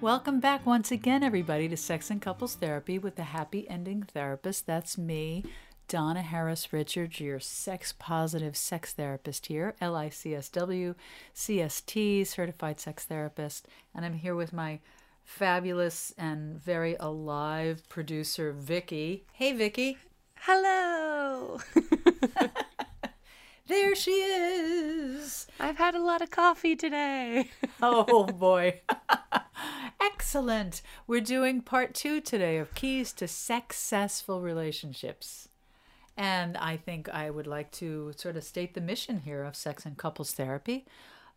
Welcome back once again, everybody, to Sex and Couples Therapy with the Happy Ending Therapist. That's me, Donna Harris Richards, your sex positive sex therapist here, L I C S W, CST, certified sex therapist. And I'm here with my fabulous and very alive producer, Vicky. Hey, Vicky. Hello. There she is. I've had a lot of coffee today. Oh boy. Excellent. We're doing part two today of keys to successful relationships. And I think I would like to sort of state the mission here of sex and couples therapy.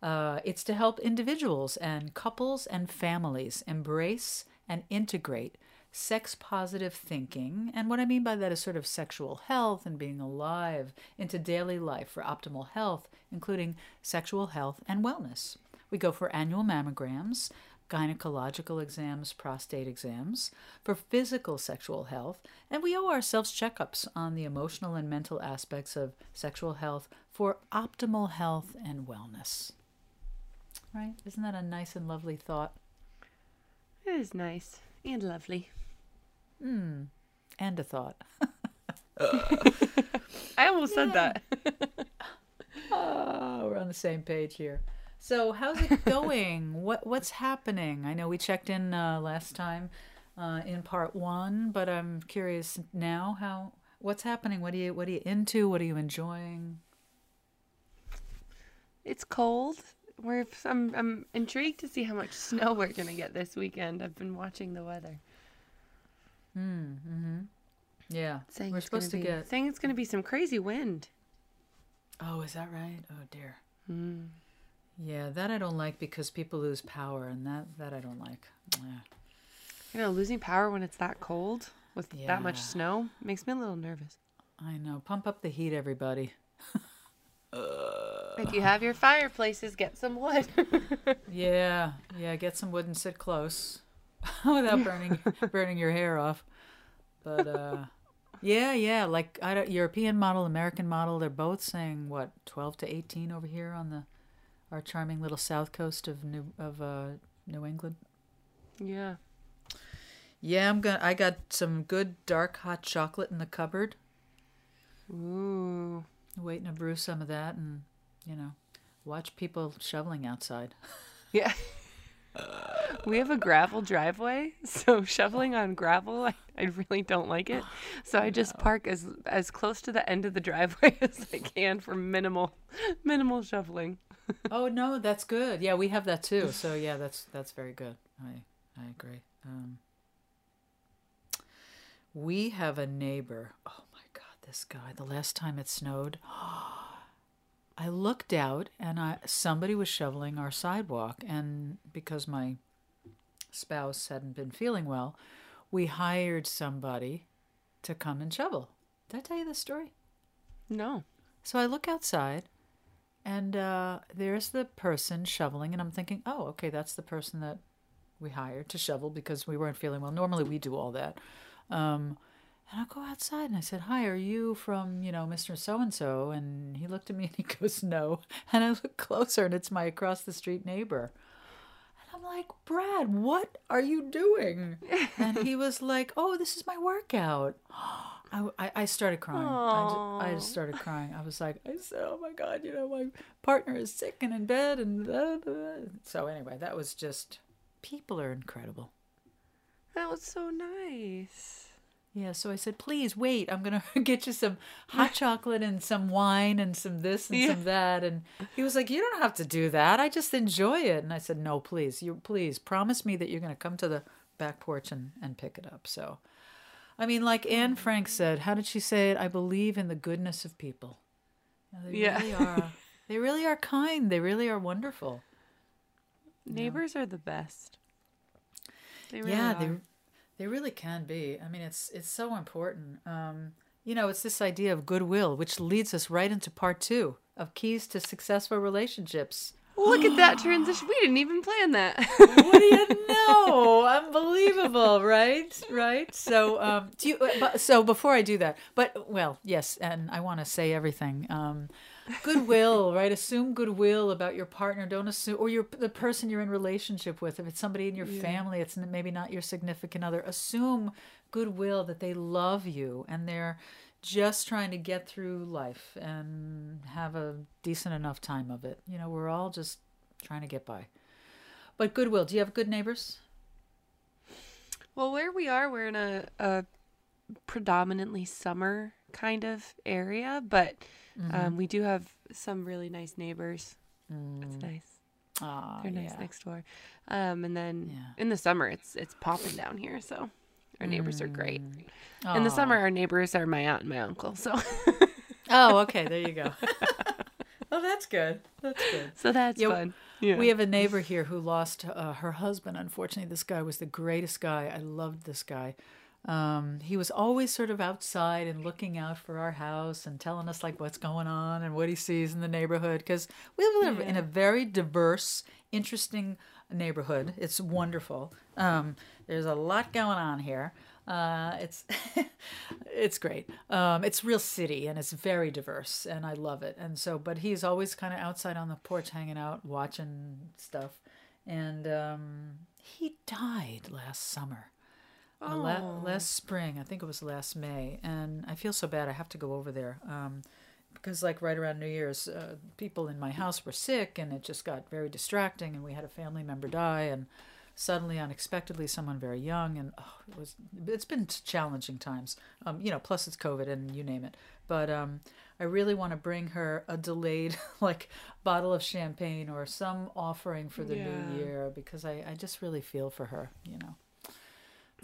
Uh, it's to help individuals and couples and families embrace and integrate sex positive thinking. And what I mean by that is sort of sexual health and being alive into daily life for optimal health, including sexual health and wellness. We go for annual mammograms, gynecological exams, prostate exams, for physical sexual health, and we owe ourselves checkups on the emotional and mental aspects of sexual health for optimal health and wellness. Right? Isn't that a nice and lovely thought? It is nice and lovely. Hmm. And a thought. I almost said that. Oh, we're on the same page here. So, how's it going? what what's happening? I know we checked in uh, last time uh, in part one, but I'm curious now how what's happening. What are you what are you into? What are you enjoying? It's cold. We're I'm I'm intrigued to see how much snow we're gonna get this weekend. I've been watching the weather. Hmm. Yeah, Saying we're supposed to be, get. saying it's gonna be some crazy wind. Oh, is that right? Oh dear. Yeah, that I don't like because people lose power, and that that I don't like. Yeah. You know, losing power when it's that cold with that much snow makes me a little nervous. I know. Pump up the heat, everybody. If you have your fireplaces, get some wood. Yeah, yeah. Get some wood and sit close without burning burning your hair off. But uh, yeah, yeah. Like I don't, European model, American model. They're both saying what twelve to eighteen over here on the our charming little south coast of New of uh, New England. yeah. Yeah, I'm gonna. I got some good dark hot chocolate in the cupboard. Ooh. Waiting to brew some of that, and you know, watch people shoveling outside. Yeah. we have a gravel driveway, so shoveling on gravel, I, I really don't like it. So I just park as as close to the end of the driveway as I can for minimal minimal shoveling. oh no, that's good. Yeah, we have that too. So yeah, that's that's very good. I I agree. Um, we have a neighbor. Oh my God, this guy. The last time it snowed, I looked out and I somebody was shoveling our sidewalk, and because my spouse hadn't been feeling well, we hired somebody to come and shovel. Did I tell you this story? No. So I look outside, and uh, there's the person shoveling, and I'm thinking, oh, okay, that's the person that we hired to shovel because we weren't feeling well. Normally we do all that. Um, and I go outside and I said, hi, are you from, you know, Mr. So and so? And he looked at me and he goes, no. And I look closer, and it's my across the street neighbor. And I'm like, Brad, what are you doing? and he was like, oh, this is my workout. I, I, I started crying. I just, I just started crying. I was like, I said, oh my God, you know, my partner is sick and in bed. And blah, blah, blah. so, anyway, that was just, people are incredible. That was so nice. Yeah, so I said, please wait. I'm gonna get you some hot chocolate and some wine and some this and Yeah. some that. And he was like, you don't have to do that. I just enjoy it. And I said, no, please, you please promise me that you're gonna come to the back porch and and pick it up. So, I mean, like Anne oh, Frank said, how did she say it? I believe in the goodness of people. They Yeah. really are. They really are kind. They really are wonderful. Neighbors are the best. They really yeah, are. they they really can be. I mean, it's it's so important. Um, you know, it's this idea of goodwill, which leads us right into part two of keys to successful relationships. Look at that transition. We didn't even plan that. What do you know? Unbelievable, right? Right. So, um, do you? uh, But, so before I do that, but well, yes, and I want to say everything. Um, goodwill, right? Assume goodwill about your partner. Don't assume, or your the person you're in relationship with. If it's somebody in your Yeah. family, it's maybe not your significant other. Assume goodwill that they love you and they're just trying to get through life and have a decent enough time of it. You know, we're all just trying to get by. But goodwill. Do you have good neighbors? Well, where we are, we're in a, a predominantly summer kind of area, but Mm-hmm. um, we do have some really nice neighbors. That's nice. Ah, They're nice yeah. next door. Um, and then Yeah. in the summer, it's it's popping down here, so our neighbors are great. Mm. In the summer, our neighbors are my aunt and my uncle, so Oh, okay. There you go. oh, that's good. That's good. so that's Yeah, fun. Yeah. We have a neighbor here who lost uh, her husband. Unfortunately, this guy was the greatest guy. I loved this guy. Um, he was always sort of outside and looking out for our house and telling us like what's going on and what he sees in the neighborhood because we live in a very diverse, interesting neighborhood. It's wonderful. Um, there's a lot going on here. Uh, it's it's great. Um, it's real city and it's very diverse and I love it. And so, but he's always kind of outside on the porch, hanging out, watching stuff. And um, he died last summer. Uh, la- Oh. last spring, I think it was last May, and I feel so bad. I have to go over there um, because, like, right around New Year's, uh, people in my house were sick, and it just got very distracting. And we had a family member die, and suddenly, unexpectedly, someone very young, and oh, it was. It's been challenging times, um, you know. Plus, it's COVID, and you name it. But um, I really want to bring her a delayed, like, bottle of champagne or some offering for the Yeah. new year because I, I just really feel for her, you know.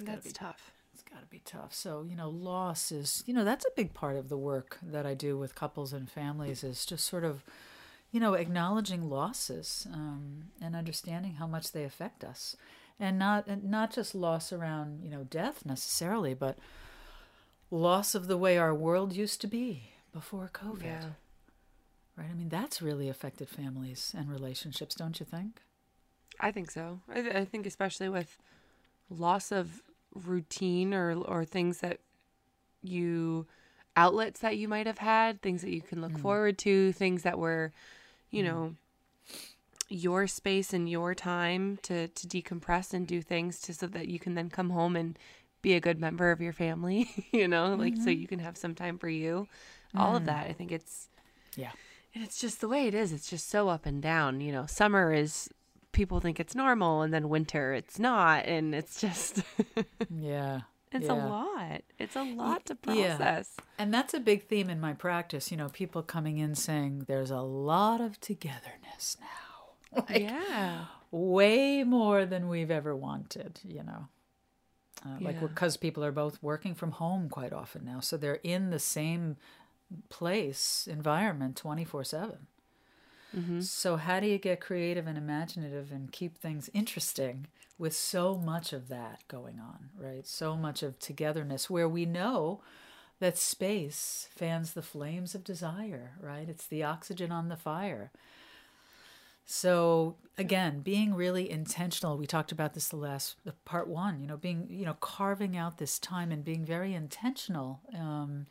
Gotta that's be- tough. It's got to be tough. So, you know, loss is, you know, that's a big part of the work that I do with couples and families is just sort of, you know, acknowledging losses um, and understanding how much they affect us. And not and not just loss around, you know, death necessarily, but loss of the way our world used to be before COVID. Yeah. Right? I mean, that's really affected families and relationships, don't you think? I think so. I, I think especially with loss of routine or or things that you outlets that you might have had, things that you can look mm. forward to, things that were, you mm. know, your space and your time to to decompress and do things to so that you can then come home and be a good member of your family, you know, like so mm-hmm. you can have some time for you. All of mm. that. I think it's Yeah. and it's just the way it is. It's just so up and down. You know, summer is people think it's normal, and then winter it's not, and it's just Yeah. it's yeah. a lot. It's a lot to yeah. process. And that's a big theme in my practice. You know, people coming in saying there's a lot of togetherness now. Like, yeah, way more than we've ever wanted, you know. Uh, Like, Yeah. because people are both working from home quite often now. So they're in the same place, environment 24 7. So, how do you get creative and imaginative and keep things interesting with so much of that going on, right? So much of togetherness where we know that space fans the flames of desire, right? It's the oxygen on the fire. So again, being really intentional. We talked about this the last the part one. You know, being you know carving out this time and being very intentional um,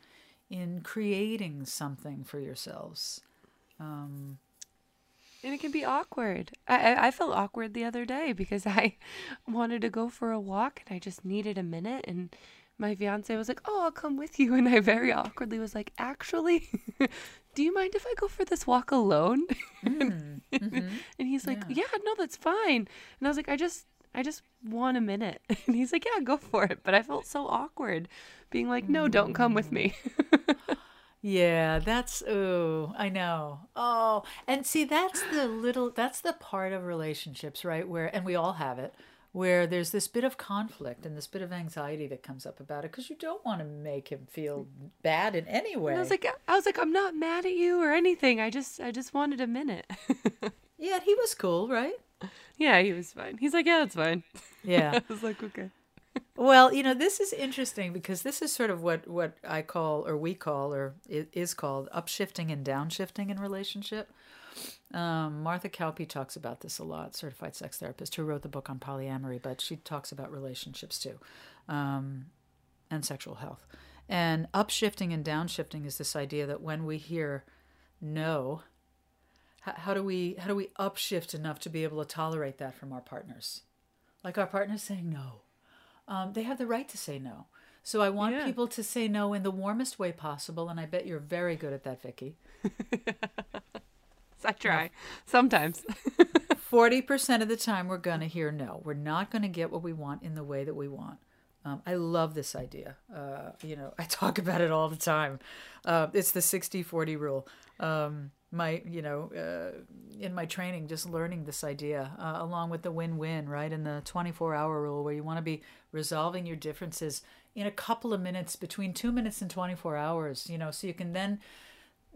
in creating something for yourselves. And it can be awkward. I, I I felt awkward the other day because I wanted to go for a walk and I just needed a minute and. My fiance was like, "Oh, I'll come with you," and I very awkwardly was like, "Actually, do you mind if I go for this walk alone?" Mm, mhm. And he's like, Yeah. yeah. no, that's fine. And I was like, I just, I just want a minute. And he's like, yeah, go for it. But I felt so awkward being like, no, don't come with me. Yeah, that's oh, I know. Oh, and see, that's the little, that's the part of relationships, right? Where, and we all have it, where there's this bit of conflict and this bit of anxiety that comes up about it because you don't want to make him feel bad in any way. And I was like, I was like, I'm not mad at you or anything. I just, I just wanted a minute. yeah, he was cool, right? yeah, he was fine. He's like, yeah, that's fine. Yeah. I was like, okay. Well, you know, this is interesting because this is sort of what what I call, or we call, or is called upshifting and downshifting in relationship. Um, Martha Kauppi talks about this a lot, certified sex therapist who wrote the book on polyamory, but she talks about relationships too, um, and sexual health. And upshifting and downshifting is this idea that when we hear no, how, how do we how do we upshift enough to be able to tolerate that from our partners? Like our partners saying no, um, they have the right to say no. So I want Yeah. people to say no in the warmest way possible, and I bet you're very good at that, Vicky. I try sometimes. Forty percent of the time, we're gonna hear no. We're not gonna get what we want in the way that we want. Um, I love this idea. Uh, you know, I talk about it all the time. Uh, it's the 60-40 rule. Um, my, you know, uh, in my training, just learning this idea uh, along with the win-win, right? And the 24-hour rule, where you want to be resolving your differences in a couple of minutes, between two minutes and 24 hours. You know, so you can then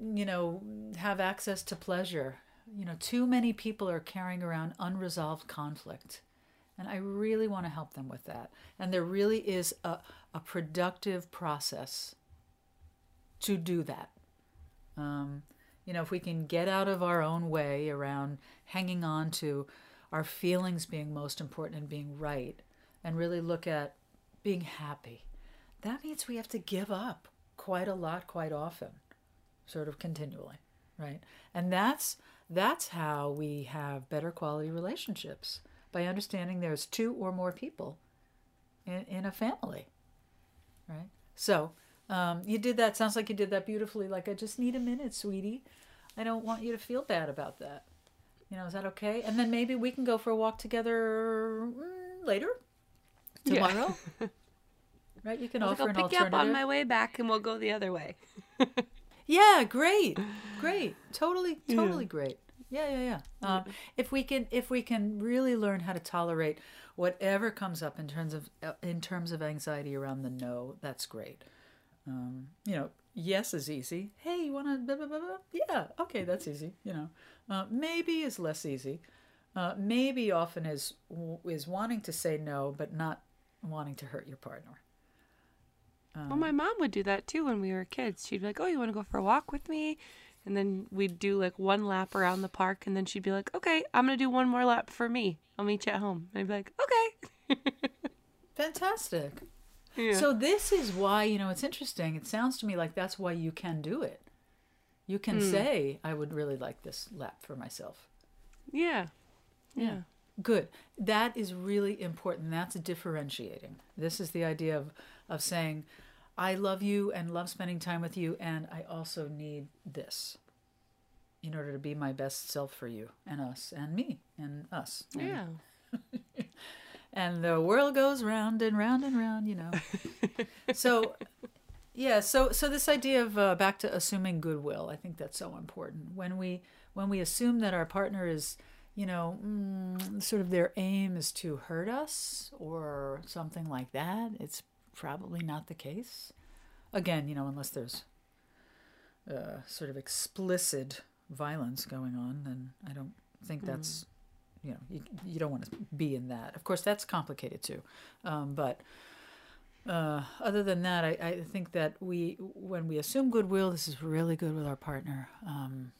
you know, have access to pleasure. You know, too many people are carrying around unresolved conflict. And I really want to help them with that. And there really is a, a productive process to do that. Um, you know, if we can get out of our own way around hanging on to our feelings being most important and being right, and really look at being happy, that means we have to give up quite a lot quite often sort of continually right? And that's that's how we have better quality relationships by understanding there's two or more people in, in a family right? So um, you did that sounds like you did that beautifully like i just need a minute sweetie i don't want you to feel bad about that you know is that okay and then maybe we can go for a walk together mm, later Yeah. tomorrow right you can I was offer like, an I'll pick you up on my way back, and we'll go the other way. Yeah, great, great, totally, totally great. Yeah, yeah, yeah. Um, if we can, if we can really learn how to tolerate whatever comes up in terms of uh, in terms of anxiety around the no, that's great. Um, you know, yes is easy. Hey, you want to? Yeah, okay, that's easy. You know, uh, maybe is less easy. Uh, maybe often is is wanting to say no, but not wanting to hurt your partner. well, my mom would do that too when we were kids. She'd be like, "Oh, you want to go for a walk with me?" And then we'd do like one lap around the park, and then she'd be like, "Okay, I'm gonna do one more lap for me. I'll meet you at home." And I'd be like, "Okay." Fantastic. Yeah. So this is why, you know, it's interesting. It sounds to me like that's why you can do it. You can hmm. say, I would really like this lap for myself. yeah, yeah, Good. That is really important. That's differentiating. This is the idea of, of saying, I love you and love spending time with you, and I also need this in order to be my best self for you and us and me and us. and yeah. and the world goes round and round and round you know. So yeah so so this idea of uh, back to assuming goodwill i think that's so important. When we when we assume that our partner is you know mm, sort of their aim is to hurt us or something like that it's probably not the case. Again you know unless there's uh, sort of explicit violence going on then i don't think that's you know you, you don't want to be in that. Of course that's complicated too. Um, but uh, other than that I, I think that we when we assume goodwill this is really good with our partner. Um,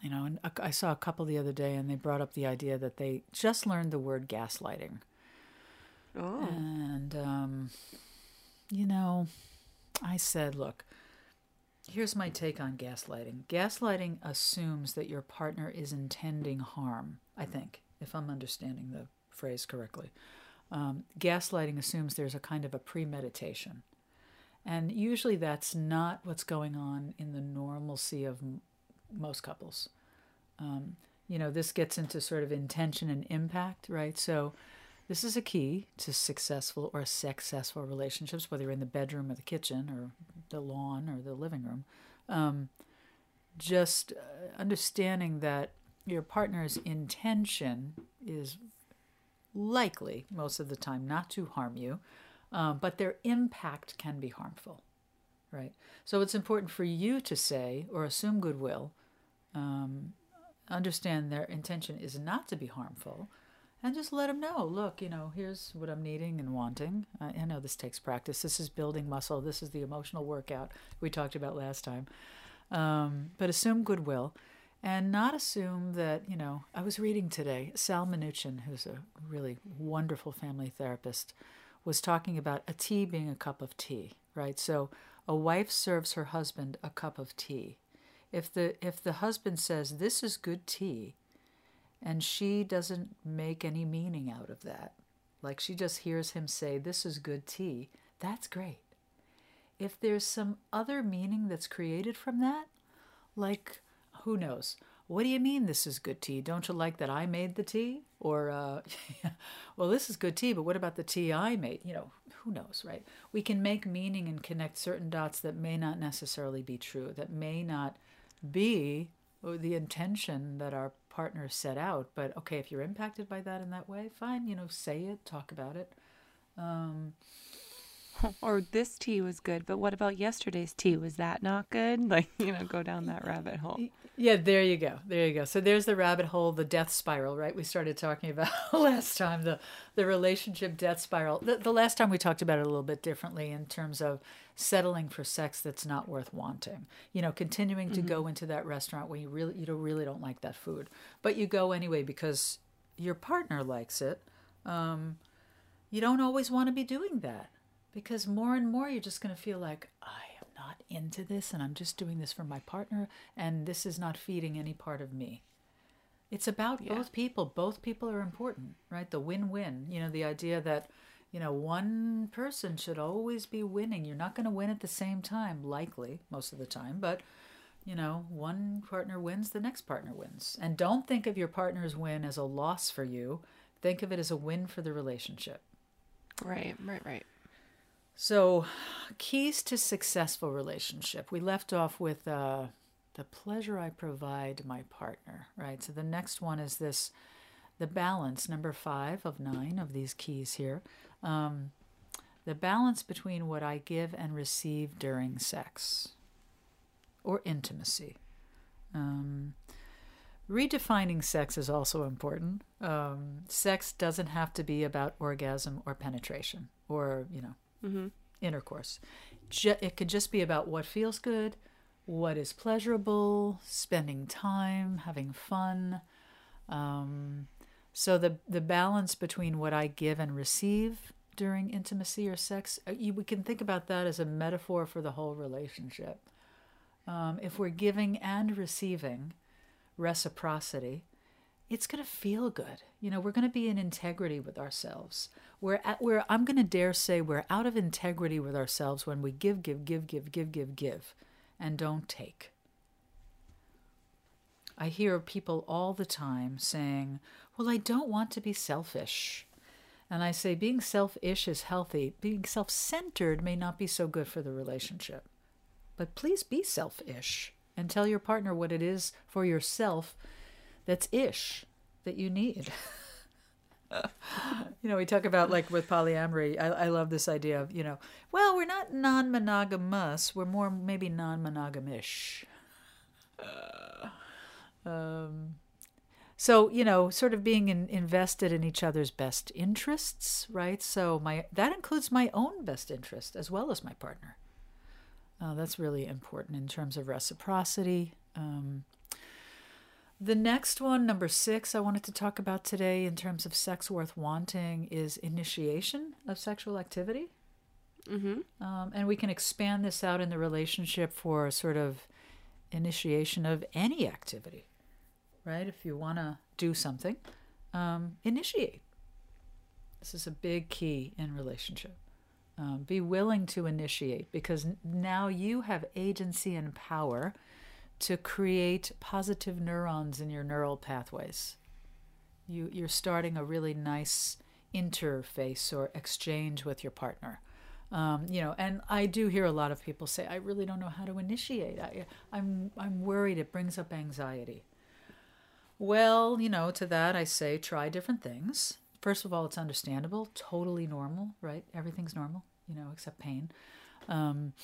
you know and I- i saw a couple the other day and they brought up the idea that they just learned the word gaslighting. Oh, and, um, you know, I said, look, here's my take on gaslighting. Gaslighting assumes that your partner is intending harm, I think, if I'm understanding the phrase correctly. Um, gaslighting assumes there's a kind of a premeditation. And usually that's not what's going on in the normalcy of m- most couples. Um, you know, this gets into sort of intention and impact, right? So, this is a key to successful or successful relationships, whether you're in the bedroom or the kitchen or the lawn or the living room. Um, just uh, understanding that your partner's intention is likely, most of the time, not to harm you, um, but their impact can be harmful, right? So it's important for you to say or assume goodwill, um, understand their intention is not to be harmful and just let them know look you know here's what i'm needing and wanting. I, I know this takes practice. This is building muscle. This is the emotional workout we talked about last time. Um, but assume goodwill and not assume that you know i was reading today sal Minuchin, who's a really wonderful family therapist was talking about a tea being a cup of tea right? So a wife serves her husband a cup of tea. If the if the husband says this is good tea and she doesn't make any meaning out of that. Like she just hears him say this is good tea. That's great. If there's some other meaning that's created from that like who knows? What do you mean this is good tea don't you like that i made the tea? Or uh, well this is good tea but what about the tea i made? You know who knows right? We can make meaning and connect certain dots that may not necessarily be true that may not be the intention that our partner set out. But okay, if you're impacted by that in that way, fine, you know, say it, talk about it. Um, or this tea was good, but what about yesterday's tea? Was that not good? Like, you know, go down that rabbit hole. Yeah, there you go. There you go. So there's the rabbit hole, the death spiral, right? We started talking about last time the the relationship death spiral. The, the last time we talked about it a little bit differently in terms of settling for sex that's not worth wanting. You know, continuing to mm-hmm. go into that restaurant when you really you don't really don't like that food, but you go anyway because your partner likes it. Um, you don't always want to be doing that because more and more you're just going to feel like I am not into this and I'm just doing this for my partner and this is not feeding any part of me. It's about yeah. both people. Both people are important, right? The win-win. You know, the idea that you know, one person should always be winning. You're not going to win at the same time, likely, most of the time, but you know, one partner wins, the next partner wins. And don't think of your partner's win as a loss for you. Think of it as a win for the relationship. Right, right, right. So, keys to successful relationship. We left off with uh, the pleasure I provide my partner, right? So, the next one is this the balance, number five of nine of these keys here. Um, the balance between what I give and receive during sex or intimacy. Um, redefining sex is also important. Um, sex doesn't have to be about orgasm or penetration or, you know, mm-hmm. intercourse. it could just be about what feels good, what is pleasurable, spending time, having fun. Um, so the the balance between what I give and receive during intimacy or sex, uh, you, we can think about that as a metaphor for the whole relationship. Um, if we're giving and receiving reciprocity, it's going to feel good. You know, we're going to be in integrity with ourselves. We're at where I'm going to dare say we're out of integrity with ourselves when we give, give, give, give, give, give, give, and don't take. I hear people all the time saying, Well, I don't want to be selfish. And I say, being selfish is healthy. Being self centered may not be so good for the relationship. But please be selfish and tell your partner what it is for yourself that's ish that you need. you know, we talk about like with polyamory. I, I love this idea of, you know, well, we're not non monogamous, we're more maybe non monogamish. Uh, um, so you know sort of being in, invested in each other's best interests right so my that includes my own best interest as well as my partner uh, that's really important in terms of reciprocity um, the next one number six i wanted to talk about today in terms of sex worth wanting is initiation of sexual activity mm-hmm. um, and we can expand this out in the relationship for sort of initiation of any activity right? If you want to do something, um, initiate. This is a big key in relationship. Um, be willing to initiate because now you have agency and power to create positive neurons in your neural pathways. You, you're starting a really nice interface or exchange with your partner. Um, you know, and I do hear a lot of people say, "I really don't know how to initiate. I, I'm I'm worried. It brings up anxiety." Well, you know, to that I say try different things. First of all, it's understandable, totally normal, right? Everything's normal, you know, except pain. Um,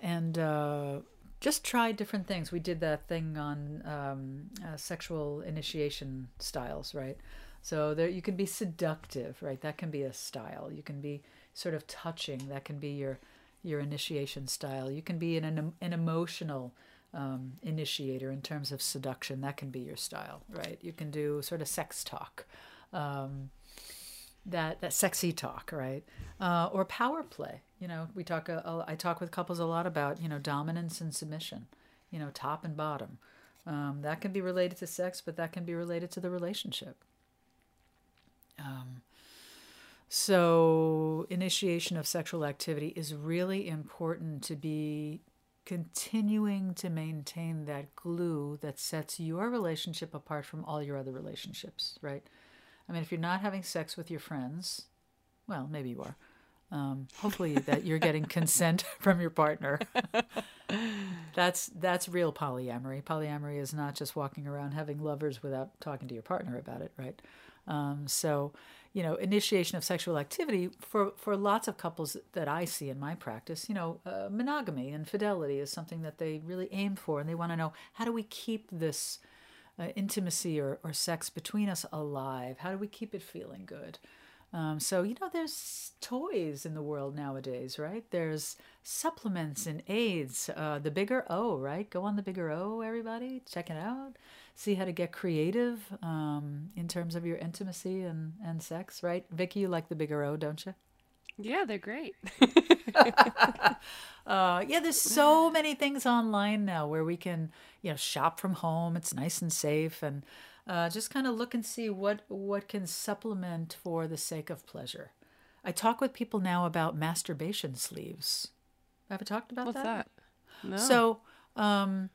and uh, just try different things. We did that thing on um, uh, sexual initiation styles, right? So there, you can be seductive, right? That can be a style. You can be sort of touching. That can be your your initiation style. You can be an an, an emotional um, initiator in terms of seduction. That can be your style, right? You can do sort of sex talk, um, that that sexy talk, right? Uh, or power play. You know, we talk. Uh, I talk with couples a lot about you know dominance and submission. you know, top and bottom. Um, that can be related to sex, but that can be related to the relationship. Um, so, initiation of sexual activity is really important to be continuing to maintain that glue that sets your relationship apart from all your other relationships, right? I mean, if you're not having sex with your friends, well, maybe you are. Um, hopefully that you're getting consent from your partner. that's that's real polyamory. Polyamory is not just walking around having lovers without talking to your partner about it, right? Um, so, you know, initiation of sexual activity for for lots of couples that I see in my practice, you know, uh, monogamy and fidelity is something that they really aim for, and they want to know how do we keep this uh, intimacy or, or sex between us alive? How do we keep it feeling good? Um, so, you know, there's toys in the world nowadays, right? There's supplements and aids. Uh, the bigger O, right? Go on the bigger O, everybody. Check it out. See how to get creative um, in terms of your intimacy and, and sex, right? Vicky, you like the bigger O, don't you? Yeah, they're great. uh, yeah, there's so many things online now where we can, you know, shop from home. It's nice and safe, and uh, just kind of look and see what what can supplement for the sake of pleasure. I talk with people now about masturbation sleeves. Have I talked about What's that? that? No. So, um,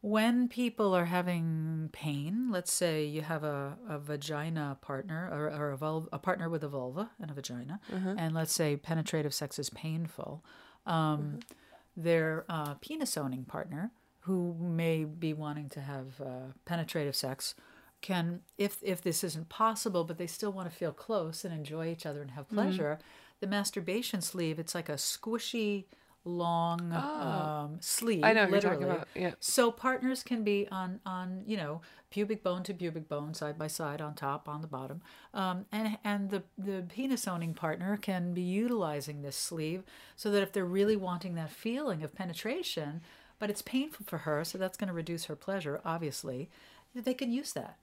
when people are having pain, let's say you have a, a vagina partner or, or a, a partner with a vulva and a vagina, and let's say penetrative sex is painful, um, their uh, penis owning partner, who may be wanting to have uh, penetrative sex, can, if, if this isn't possible, but they still want to feel close and enjoy each other and have pleasure, the masturbation sleeve, it's like a squishy, long um, sleeve. Oh. I know literally. talking about, yeah. So partners can be on on you know pubic bone to pubic bone, side by side, on top, on the bottom, um, and and the the penis owning partner can be utilizing this sleeve so that if they're really wanting that feeling of penetration, but it's painful for her, so that's going to reduce her pleasure, obviously, they can use that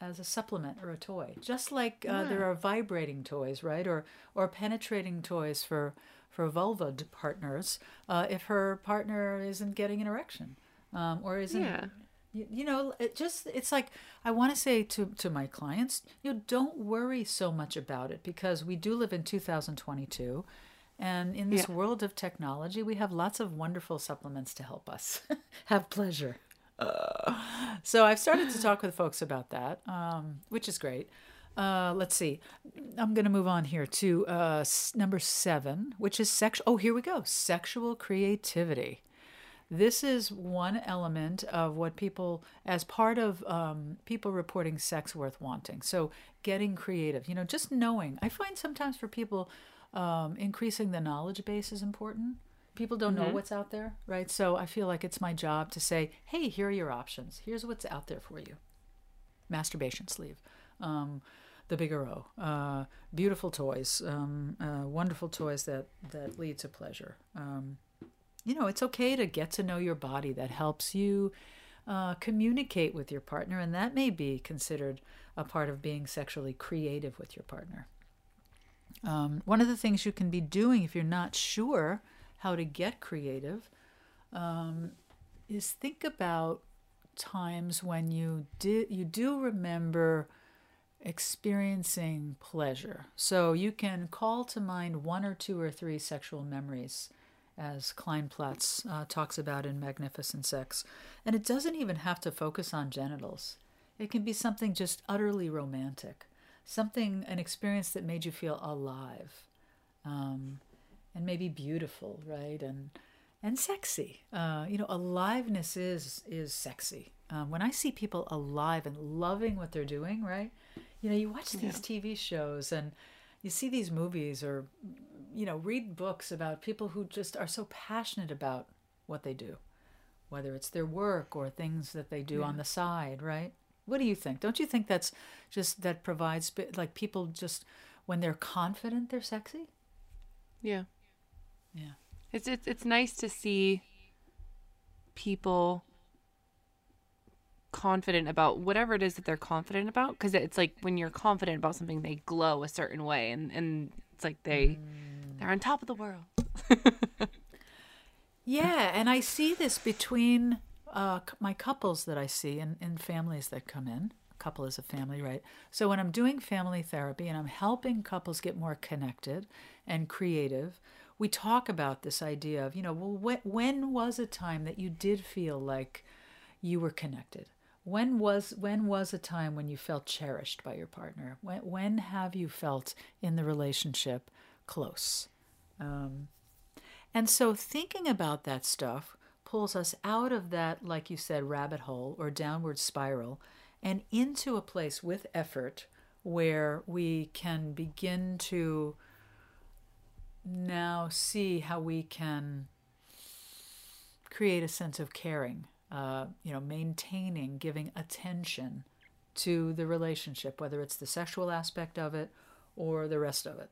as a supplement or a toy. Just like uh, there are vibrating toys, right, or or penetrating toys for for vulva partners uh, if her partner isn't getting an erection um, or isn't Yeah. you, you know it just it's like i want to say to to my clients you know, don't worry so much about it because we do live in 2022 and in this Yeah. world of technology we have lots of wonderful supplements to help us have pleasure so I've started to talk with folks about that, um, which is great. Uh, let's see. I'm going to move on here to uh, s- number seven, which is sexual. Oh, here we go. Sexual creativity. This is one element of what people, as part of um, people reporting sex worth wanting. So getting creative, you know, just knowing. I find sometimes for people, um, increasing the knowledge base is important. People don't know what's out there, right? So I feel like it's my job to say, hey, here are your options. Here's what's out there for you masturbation sleeve, um, the bigger O, uh, beautiful toys, um, uh, wonderful toys that, that lead to pleasure. Um, you know, it's okay to get to know your body. That helps you uh, communicate with your partner, and that may be considered a part of being sexually creative with your partner. Um, one of the things you can be doing if you're not sure how to get creative um, is think about times when you did you do remember experiencing pleasure. So you can call to mind one or two or three sexual memories, as Kleinplatz uh, talks about in Magnificent Sex. And it doesn't even have to focus on genitals. It can be something just utterly romantic, something, an experience that made you feel alive, um, and maybe beautiful, right? And and sexy. Uh, you know, aliveness is is sexy. Um, when I see people alive and loving what they're doing, right? You know, you watch these TV shows and you see these movies or you know read books about people who just are so passionate about what they do, whether it's their work or things that they do on the side, right? What do you think? Don't you think that's just that provides like people just when they're confident they're sexy? Yeah. Yeah. It's it's it's nice to see people confident about whatever it is that they're confident about because it's like when you're confident about something they glow a certain way and and it's like they mm. they're on top of the world. Yeah, and I see this between uh, my couples that I see and, and families that come in. A couple is a family, right? So when I'm doing family therapy and I'm helping couples get more connected and creative, we talk about this idea of, you know, well, when, when was a time that you did feel like you were connected? When was when was a time when you felt cherished by your partner? When when have you felt in the relationship close? Um, and so thinking about that stuff pulls us out of that, like you said, rabbit hole or downward spiral and into a place with effort where we can begin to now see how we can create a sense of caring, uh, you know, maintaining, giving attention to the relationship, whether it's the sexual aspect of it or the rest of it.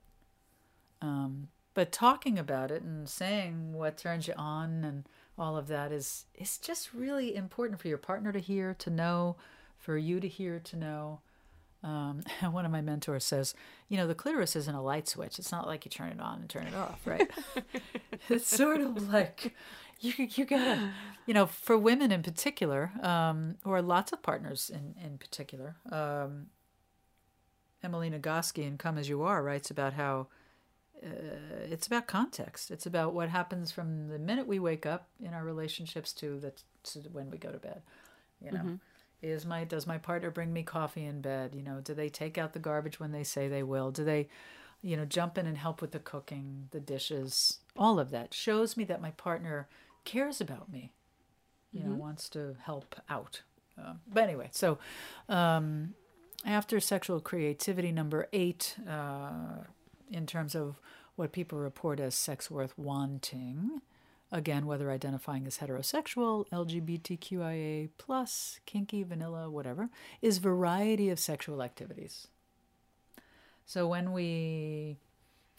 Um, but talking about it and saying what turns you on and all of that is is just really important for your partner to hear, to know, for you to hear, to know. Um, one of my mentors says, you know, the clitoris isn't a light switch. It's not like you turn it on and turn it off, right? it's sort of like you you gotta, you know, for women in particular, um, or lots of partners in in particular. Um, Emily Nagoski in Come as You Are writes about how uh, it's about context. It's about what happens from the minute we wake up in our relationships to the to when we go to bed. You know, mm-hmm. is my does my partner bring me coffee in bed? You know, do they take out the garbage when they say they will? Do they, you know, jump in and help with the cooking, the dishes? All of that shows me that my partner cares about me. You mm-hmm. know, wants to help out. Uh, but anyway, so um, after sexual creativity, number eight. Uh, in terms of what people report as sex worth wanting. Again, whether identifying as heterosexual, LGBTQIA, plus, kinky, vanilla, whatever, is variety of sexual activities. So when we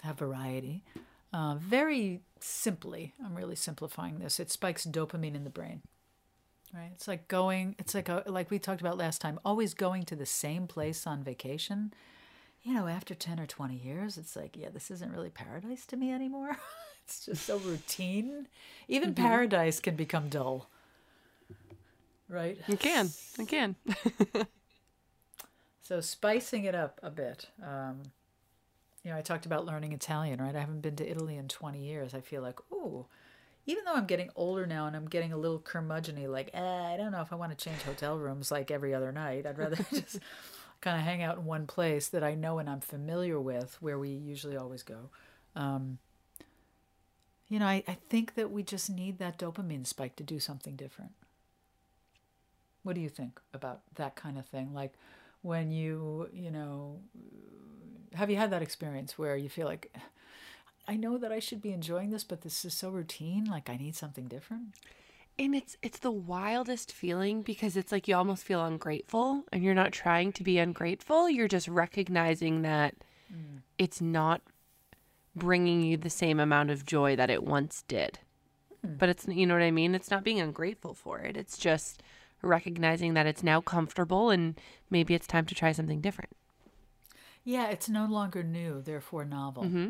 have variety, uh, very simply, I'm really simplifying this, it spikes dopamine in the brain. Right? It's like going, it's like a, like we talked about last time, always going to the same place on vacation you know, after 10 or 20 years, it's like, yeah, this isn't really paradise to me anymore. it's just so routine. Even mm-hmm. paradise can become dull. Right? It can. It can. so spicing it up a bit. Um, you know, I talked about learning Italian, right? I haven't been to Italy in 20 years. I feel like, ooh, even though I'm getting older now and I'm getting a little curmudgeony, like, eh, I don't know if I want to change hotel rooms like every other night. I'd rather just kind of hang out in one place that I know and I'm familiar with, where we usually always go. Um, you know, I, I think that we just need that dopamine spike to do something different. What do you think about that kind of thing? Like when you, you know, have you had that experience where you feel like, I know that I should be enjoying this, but this is so routine, like I need something different? And it's it's the wildest feeling because it's like you almost feel ungrateful and you're not trying to be ungrateful you're just recognizing that mm. it's not bringing you the same amount of joy that it once did mm. but it's you know what i mean it's not being ungrateful for it it's just recognizing that it's now comfortable and maybe it's time to try something different yeah it's no longer new therefore novel mm-hmm.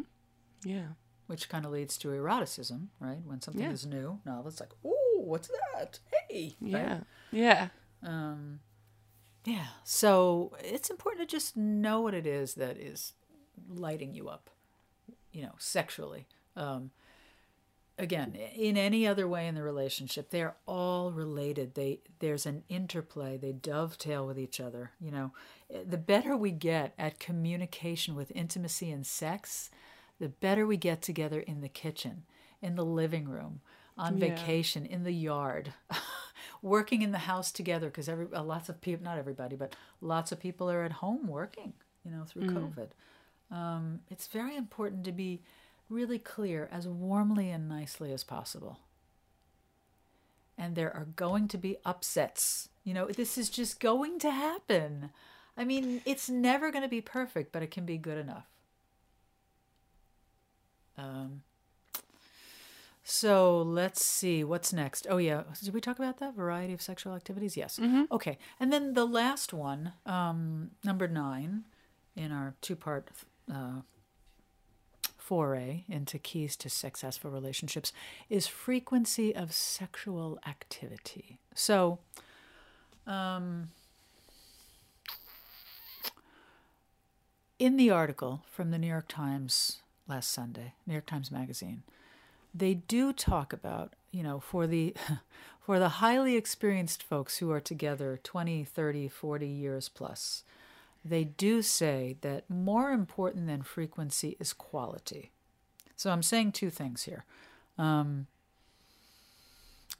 yeah which kind of leads to eroticism right when something yeah. is new novel it's like oh what's that? Hey. Yeah. Right? Yeah. Um, yeah. So it's important to just know what it is that is lighting you up, you know, sexually. Um, again, in any other way in the relationship, they're all related. They there's an interplay. They dovetail with each other. You know, the better we get at communication with intimacy and sex, the better we get together in the kitchen, in the living room, on yeah. vacation in the yard, working in the house together because every uh, lots of people, not everybody, but lots of people are at home working, you know, through mm. COVID. Um, it's very important to be really clear as warmly and nicely as possible. And there are going to be upsets. You know, this is just going to happen. I mean, it's never going to be perfect, but it can be good enough. Um, so let's see what's next. Oh yeah, did we talk about that variety of sexual activities? Yes. Mm-hmm. Okay, and then the last one, um, number nine, in our two-part uh, foray into keys to successful relationships is frequency of sexual activity. So, um, in the article from the New York Times last Sunday, New York Times Magazine, they do talk about, you know, for the for the highly experienced folks who are together 20, 30, 40 years plus, they do say that more important than frequency is quality. So I'm saying two things here. Um,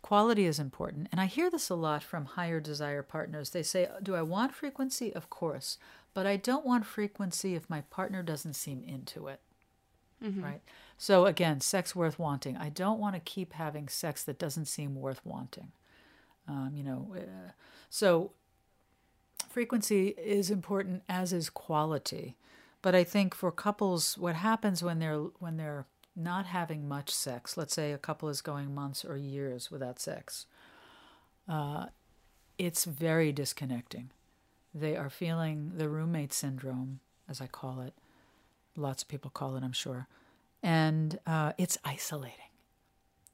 quality is important. And I hear this a lot from higher desire partners. They say, Do I want frequency? Of course. But I don't want frequency if my partner doesn't seem into it. Mm-hmm. Right? So again, sex worth wanting. I don't want to keep having sex that doesn't seem worth wanting. Um, you know, uh, so frequency is important as is quality. But I think for couples, what happens when they're when they're not having much sex, let's say a couple is going months or years without sex, uh, it's very disconnecting. They are feeling the roommate syndrome, as I call it. Lots of people call it, I'm sure. And uh, it's isolating,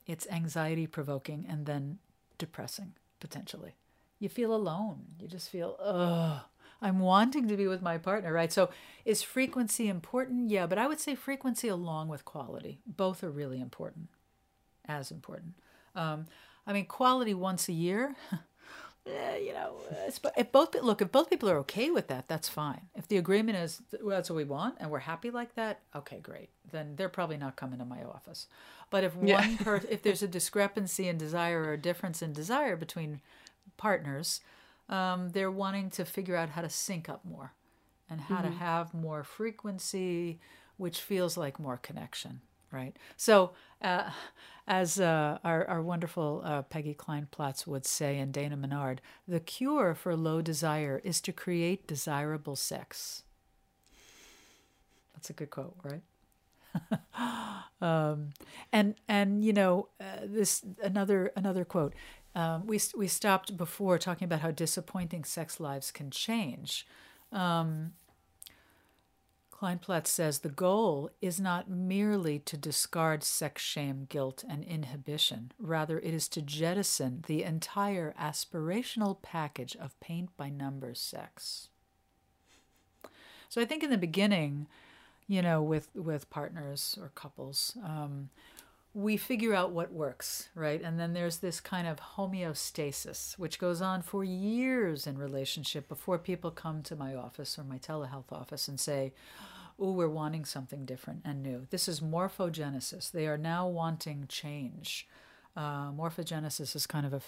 it's anxiety provoking, and then depressing, potentially. You feel alone. You just feel, ugh. I'm wanting to be with my partner, right? So is frequency important? Yeah, but I would say frequency along with quality. Both are really important, as important. Um, I mean, quality once a year, eh, you know, if both look, if both people are okay with that, that's fine. If the agreement is well, that's what we want and we're happy like that, okay, great. Then they're probably not coming to my office. But if yeah. one per, if there's a discrepancy in desire or a difference in desire between partners, um, they're wanting to figure out how to sync up more and how mm-hmm. to have more frequency, which feels like more connection, right? So, uh, as uh, our, our wonderful uh, Peggy Kleinplatz would say, and Dana Menard, the cure for low desire is to create desirable sex. That's a good quote, right? um, and and you know uh, this another another quote um, we we stopped before talking about how disappointing sex lives can change. Um, Kleinplatz says the goal is not merely to discard sex shame, guilt, and inhibition. Rather, it is to jettison the entire aspirational package of paint by numbers sex. So I think in the beginning, you know, with with partners or couples, um, we figure out what works, right? And then there's this kind of homeostasis, which goes on for years in relationship before people come to my office or my telehealth office and say, Oh, we're wanting something different and new. This is morphogenesis. They are now wanting change. Uh, morphogenesis is kind of a,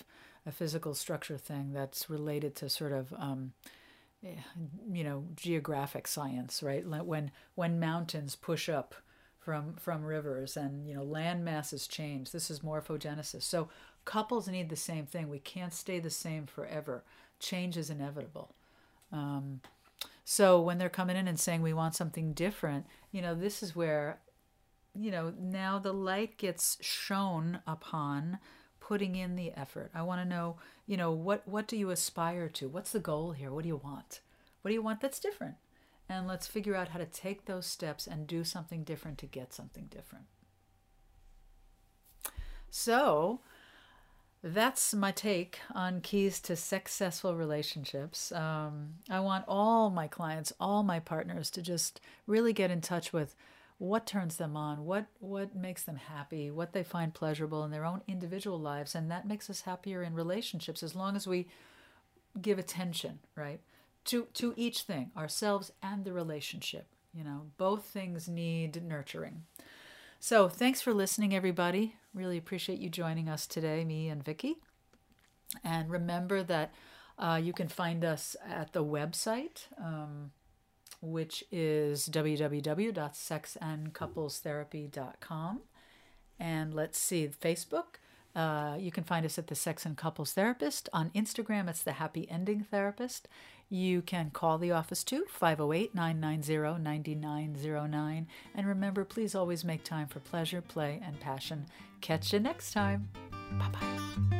physical structure thing that's related to sort of. Um, eh, you know geographic science right when when mountains push up from from rivers and you know land masses change this is morphogenesis so couples need the same thing we can't stay the same forever change is inevitable um, so when they're coming in and saying we want something different you know this is where you know now the light gets shown upon putting in the effort. I want to know you know what what do you aspire to? What's the goal here? What do you want? What do you want that's different? And let's figure out how to take those steps and do something different to get something different. So, that's my take on keys to successful relationships. Um, I want all my clients, all my partners to just really get in touch with what turns them on, what what makes them happy, what they find pleasurable in their own individual lives, and that makes us happier in relationships as long as we give attention, right? to to each thing ourselves and the relationship you know both things need nurturing so thanks for listening everybody really appreciate you joining us today me and Vicki. And remember that uh, you can find us at the website um, which is www.sexandcouplestherapy.com and let's see facebook uh, you can find us at the Sex and Couples Therapist. On Instagram, it's the Happy Ending Therapist. You can call the office too, 508 990 9909. And remember, please always make time for pleasure, play, and passion. Catch you next time. Bye bye.